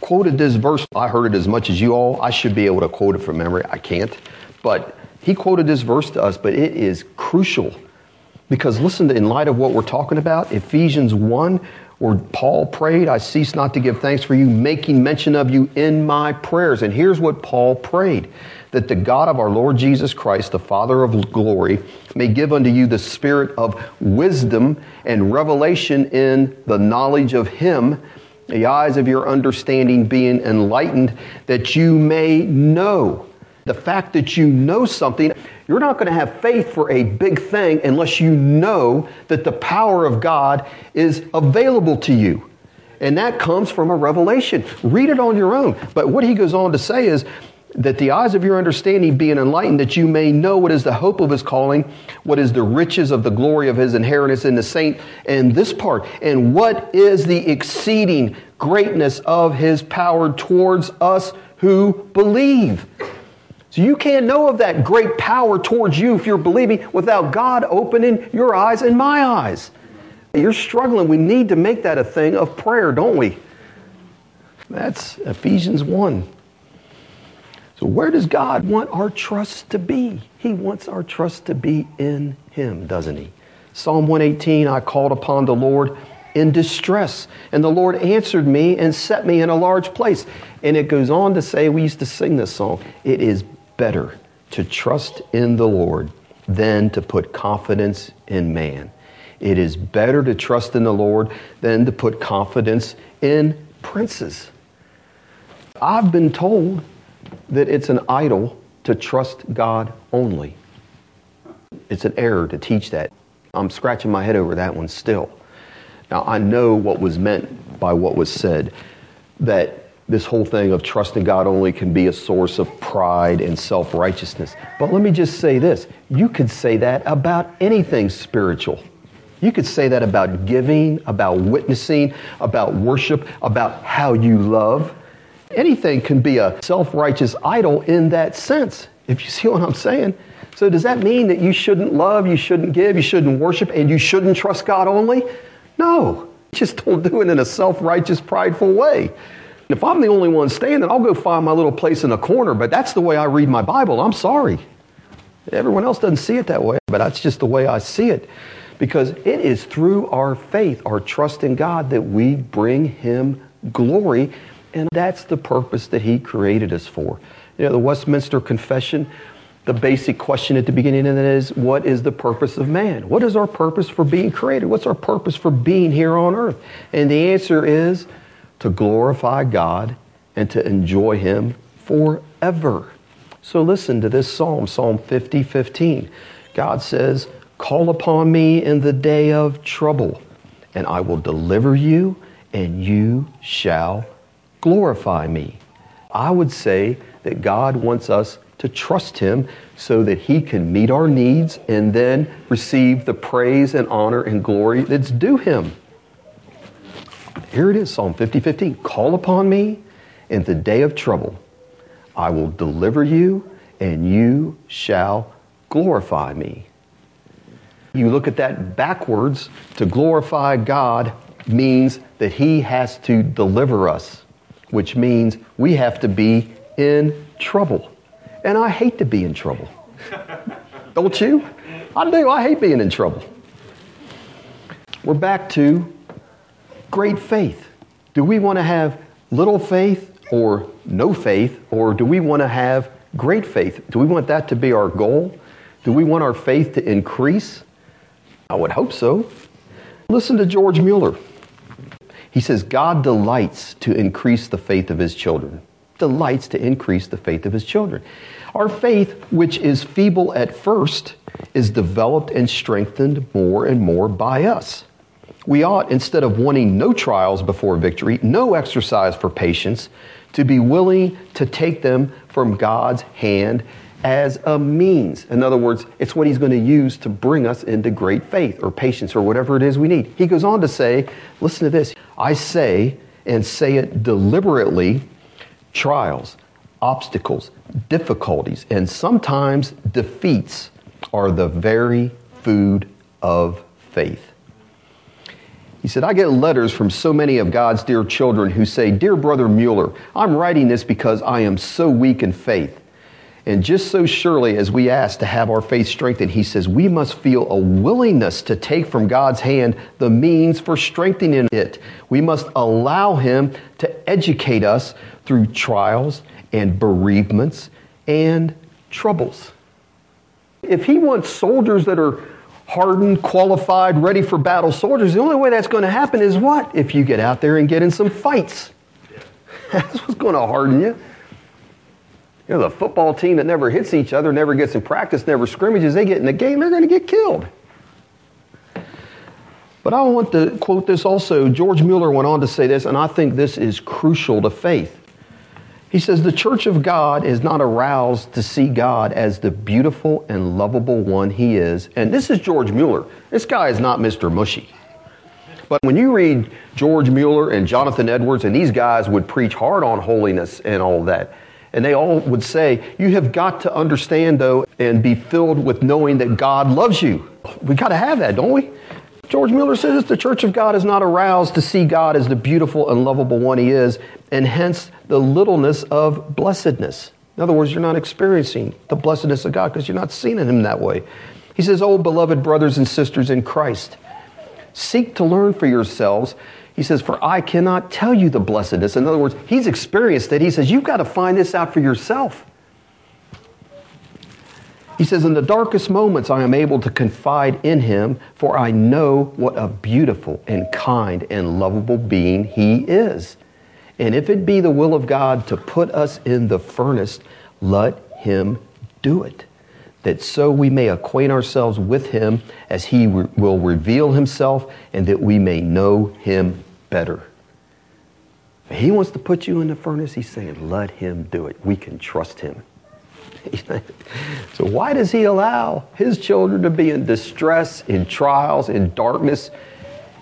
quoted this verse. I heard it as much as you all. I should be able to quote it from memory. I can't. But he quoted this verse to us, but it is crucial. Because listen, to, in light of what we're talking about, Ephesians 1, where Paul prayed, I cease not to give thanks for you, making mention of you in my prayers. And here's what Paul prayed that the God of our Lord Jesus Christ, the Father of glory, may give unto you the spirit of wisdom and revelation in the knowledge of Him, the eyes of your understanding being enlightened, that you may know. The fact that you know something, you're not going to have faith for a big thing unless you know that the power of God is available to you. And that comes from a revelation. Read it on your own. But what he goes on to say is that the eyes of your understanding being enlightened, that you may know what is the hope of his calling, what is the riches of the glory of his inheritance in the saint, and this part, and what is the exceeding greatness of his power towards us who believe. So you can't know of that great power towards you if you're believing without God opening your eyes and my eyes. You're struggling. We need to make that a thing of prayer, don't we? That's Ephesians 1. So, where does God want our trust to be? He wants our trust to be in Him, doesn't He? Psalm 118 I called upon the Lord in distress, and the Lord answered me and set me in a large place. And it goes on to say, we used to sing this song, it is better to trust in the Lord than to put confidence in man. It is better to trust in the Lord than to put confidence in princes. I've been told that it's an idol to trust God only. It's an error to teach that. I'm scratching my head over that one still. Now, I know what was meant by what was said that this whole thing of trusting God only can be a source of pride and self righteousness. But let me just say this you could say that about anything spiritual. You could say that about giving, about witnessing, about worship, about how you love. Anything can be a self righteous idol in that sense, if you see what I'm saying. So, does that mean that you shouldn't love, you shouldn't give, you shouldn't worship, and you shouldn't trust God only? No. Just don't do it in a self righteous, prideful way. If I'm the only one standing, I'll go find my little place in a corner, but that's the way I read my Bible. I'm sorry. Everyone else doesn't see it that way, but that's just the way I see it. Because it is through our faith, our trust in God, that we bring Him glory and that's the purpose that He created us for. You know, the Westminster Confession, the basic question at the beginning of it is what is the purpose of man? What is our purpose for being created? What's our purpose for being here on earth? And the answer is to glorify God and to enjoy Him forever. So listen to this psalm, Psalm 50 15. God says, Call upon me in the day of trouble, and I will deliver you, and you shall glorify me. I would say that God wants us to trust Him so that He can meet our needs and then receive the praise and honor and glory that's due Him. Here it is, Psalm 50 15. Call upon me in the day of trouble. I will deliver you, and you shall glorify me. You look at that backwards, to glorify God means that He has to deliver us which means we have to be in trouble. And I hate to be in trouble. Don't you? I do. I hate being in trouble. We're back to great faith. Do we want to have little faith or no faith, or do we want to have great faith? Do we want that to be our goal? Do we want our faith to increase? I would hope so. Listen to George Mueller. He says, God delights to increase the faith of his children. Delights to increase the faith of his children. Our faith, which is feeble at first, is developed and strengthened more and more by us. We ought, instead of wanting no trials before victory, no exercise for patience, to be willing to take them from God's hand as a means. In other words, it's what he's going to use to bring us into great faith or patience or whatever it is we need. He goes on to say, listen to this I say, and say it deliberately, trials, obstacles, difficulties, and sometimes defeats are the very food of faith. He said, I get letters from so many of God's dear children who say, Dear Brother Mueller, I'm writing this because I am so weak in faith. And just so surely as we ask to have our faith strengthened, he says we must feel a willingness to take from God's hand the means for strengthening it. We must allow him to educate us through trials and bereavements and troubles. If he wants soldiers that are hardened, qualified, ready for battle soldiers, the only way that's going to happen is what? If you get out there and get in some fights. That's what's going to harden you. You know, the football team that never hits each other, never gets in practice, never scrimmages, they get in the game, they're going to get killed. But I want to quote this also. George Mueller went on to say this, and I think this is crucial to faith. He says, The church of God is not aroused to see God as the beautiful and lovable one he is. And this is George Mueller. This guy is not Mr. Mushy. But when you read George Mueller and Jonathan Edwards, and these guys would preach hard on holiness and all that, and they all would say, You have got to understand, though, and be filled with knowing that God loves you. We got to have that, don't we? George Mueller says the church of God is not aroused to see God as the beautiful and lovable one he is, and hence the littleness of blessedness. In other words, you're not experiencing the blessedness of God because you're not seeing him that way. He says, Oh, beloved brothers and sisters in Christ, seek to learn for yourselves. He says, For I cannot tell you the blessedness. In other words, he's experienced it. He says, You've got to find this out for yourself. He says, In the darkest moments, I am able to confide in him, for I know what a beautiful and kind and lovable being he is. And if it be the will of God to put us in the furnace, let him do it, that so we may acquaint ourselves with him as he re- will reveal himself, and that we may know him better. He wants to put you in the furnace, he's saying, let him do it. We can trust him. so, why does he allow his children to be in distress, in trials, in darkness,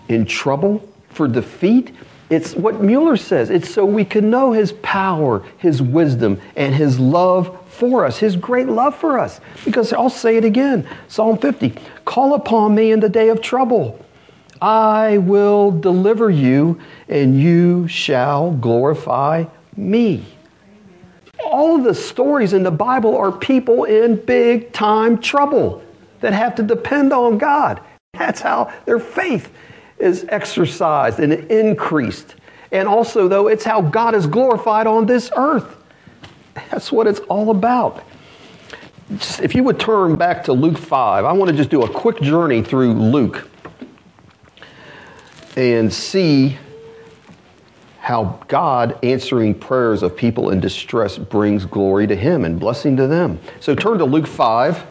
in trouble, for defeat? It's what Mueller says. It's so we can know his power, his wisdom, and his love for us, his great love for us. Because I'll say it again Psalm 50 Call upon me in the day of trouble. I will deliver you, and you shall glorify me all of the stories in the Bible are people in big time trouble that have to depend on God. That's how their faith is exercised and increased. And also, though, it's how God is glorified on this earth. That's what it's all about. If you would turn back to Luke 5, I want to just do a quick journey through Luke and see how God answering prayers of people in distress brings glory to Him and blessing to them. So turn to Luke 5.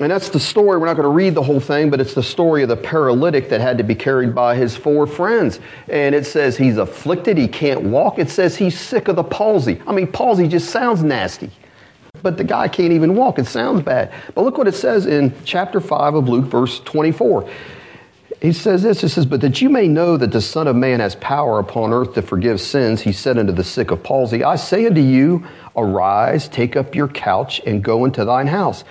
And that's the story. We're not going to read the whole thing, but it's the story of the paralytic that had to be carried by his four friends. And it says he's afflicted, he can't walk. It says he's sick of the palsy. I mean, palsy just sounds nasty. But the guy can't even walk. It sounds bad. But look what it says in chapter 5 of Luke, verse 24 he says this He says, But that you may know that the Son of Man has power upon earth to forgive sins, he said unto the sick of palsy, I say unto you, arise, take up your couch, and go into thine house.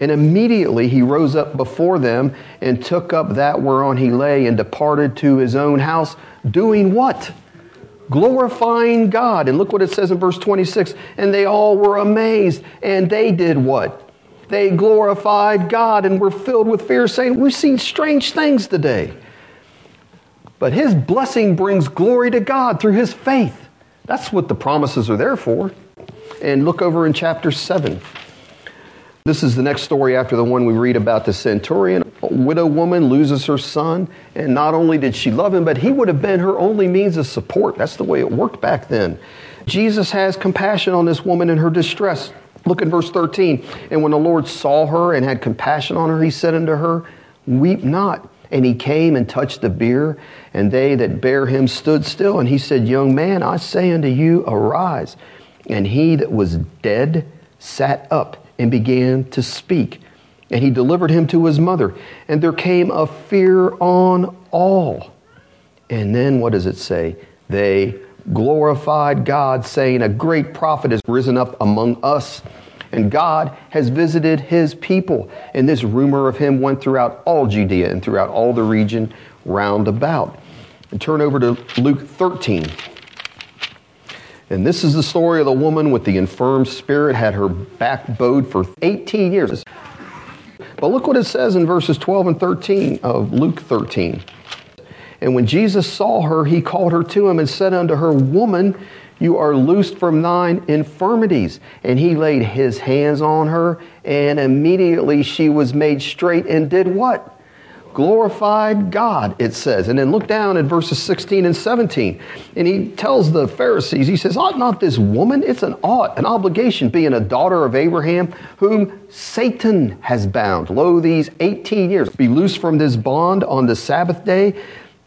And immediately he rose up before them and took up that whereon he lay and departed to his own house, doing what? Glorifying God. And look what it says in verse 26 And they all were amazed, and they did what? They glorified God and were filled with fear, saying, We've seen strange things today. But his blessing brings glory to God through his faith. That's what the promises are there for. And look over in chapter 7. This is the next story after the one we read about the centurion. A widow woman loses her son, and not only did she love him, but he would have been her only means of support. That's the way it worked back then. Jesus has compassion on this woman in her distress. Look at verse 13. And when the Lord saw her and had compassion on her, he said unto her, Weep not. And he came and touched the bier, and they that bare him stood still. And he said, Young man, I say unto you, arise. And he that was dead sat up and began to speak. And he delivered him to his mother. And there came a fear on all. And then what does it say? They glorified God, saying, A great prophet has risen up among us, and God has visited his people. And this rumor of him went throughout all Judea and throughout all the region round about. And turn over to Luke 13. And this is the story of the woman with the infirm spirit, had her back bowed for 18 years. But look what it says in verses 12 and 13 of Luke 13. And when Jesus saw her, he called her to him and said unto her, Woman, You are loosed from thine infirmities. And he laid his hands on her, and immediately she was made straight and did what? glorified God, it says. And then look down at verses 16 and 17. And he tells the Pharisees, he says, Ought not this woman, it's an ought, an obligation, being a daughter of Abraham, whom Satan has bound, lo, these 18 years, be loosed from this bond on the Sabbath day.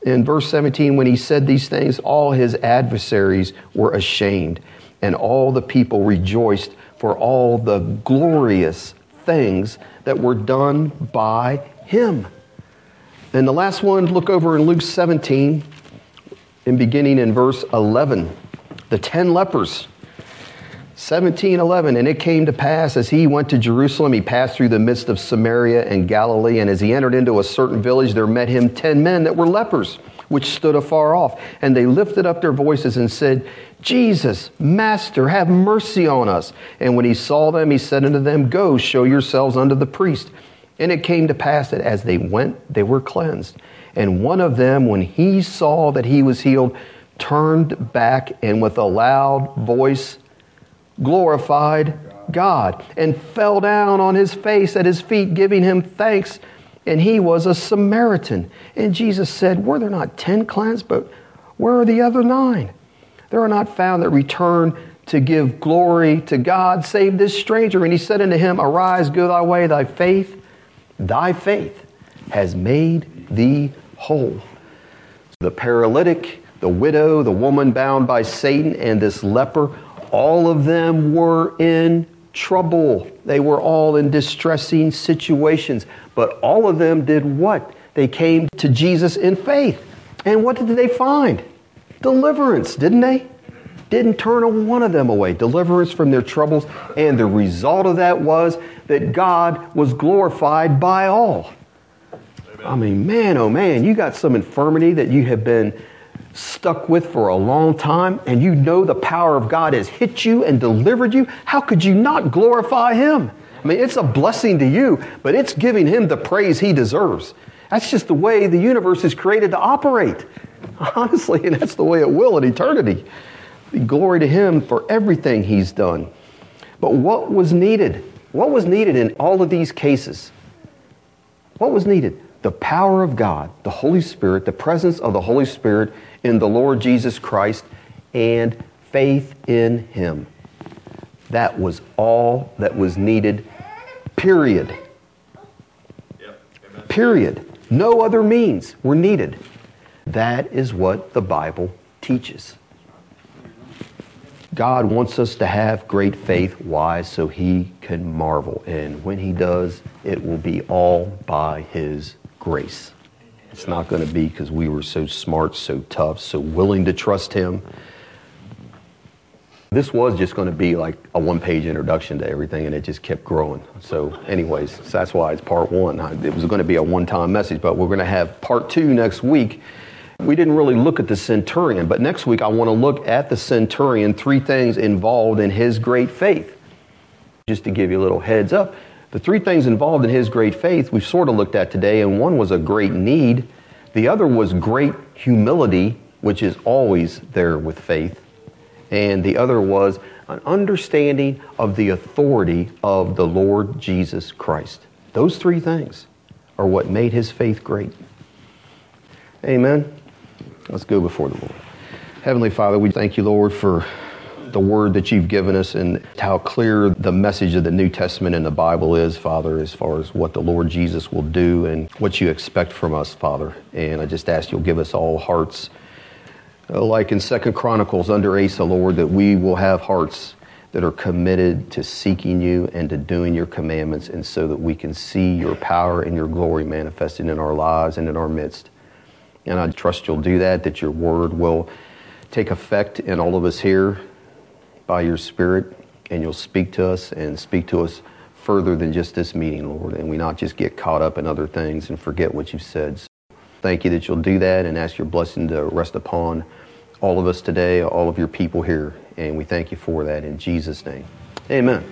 In verse 17, when he said these things, all his adversaries were ashamed, and all the people rejoiced for all the glorious things that were done by him. And the last one, look over in Luke 17, and beginning in verse 11. The ten lepers. 1711 and it came to pass as he went to jerusalem he passed through the midst of samaria and galilee and as he entered into a certain village there met him ten men that were lepers which stood afar off. And they lifted up their voices and said jesus master have mercy on us. And when he saw them he said unto them go show yourselves unto the priest. And it came to pass that as they went, they were cleansed. And one of them, when he saw that he was healed, turned back and with a loud voice glorified God and fell down on his face at his feet, giving him thanks. And he was a Samaritan. And Jesus said, Were there not ten cleansed? But where are the other nine? There are not found that return to give glory to God, save this stranger. And he said unto him, Arise, go thy way, thy faith Thy faith has made thee whole. The paralytic, the widow, the woman bound by Satan, and this leper, all of them were in trouble. They were all in distressing situations. But all of them did what? They came to Jesus in faith. And what did they find? Deliverance, didn't they? Didn't turn one of them away. Deliverance from their troubles. And the result of that was that God was glorified by all. Amen. I mean, man, oh man, you got some infirmity that you have been stuck with for a long time, and you know the power of God has hit you and delivered you. How could you not glorify Him? I mean, it's a blessing to you, but it's giving Him the praise He deserves. That's just the way the universe is created to operate. Honestly, and that's the way it will in eternity. Glory to Him for everything He's done. But what was needed? What was needed in all of these cases? What was needed? The power of God, the Holy Spirit, the presence of the Holy Spirit in the Lord Jesus Christ, and faith in Him. That was all that was needed, period. Period. No other means were needed. That is what the Bible teaches. God wants us to have great faith. Why? So He can marvel. And when He does, it will be all by His grace. It's not going to be because we were so smart, so tough, so willing to trust Him. This was just going to be like a one page introduction to everything, and it just kept growing. So, anyways, so that's why it's part one. It was going to be a one time message, but we're going to have part two next week. We didn't really look at the centurion, but next week I want to look at the centurion, three things involved in his great faith. Just to give you a little heads up, the three things involved in his great faith we've sort of looked at today, and one was a great need, the other was great humility, which is always there with faith, and the other was an understanding of the authority of the Lord Jesus Christ. Those three things are what made his faith great. Amen. Let's go before the Lord. Heavenly Father, we thank you, Lord, for the word that you've given us and how clear the message of the New Testament and the Bible is, Father, as far as what the Lord Jesus will do and what you expect from us, Father. And I just ask you'll give us all hearts, uh, like in Second Chronicles under Asa, Lord, that we will have hearts that are committed to seeking you and to doing your commandments, and so that we can see your power and your glory manifested in our lives and in our midst. And I trust you'll do that, that your word will take effect in all of us here by your Spirit, and you'll speak to us and speak to us further than just this meeting, Lord, and we not just get caught up in other things and forget what you've said. So thank you that you'll do that and ask your blessing to rest upon all of us today, all of your people here, and we thank you for that in Jesus' name. Amen.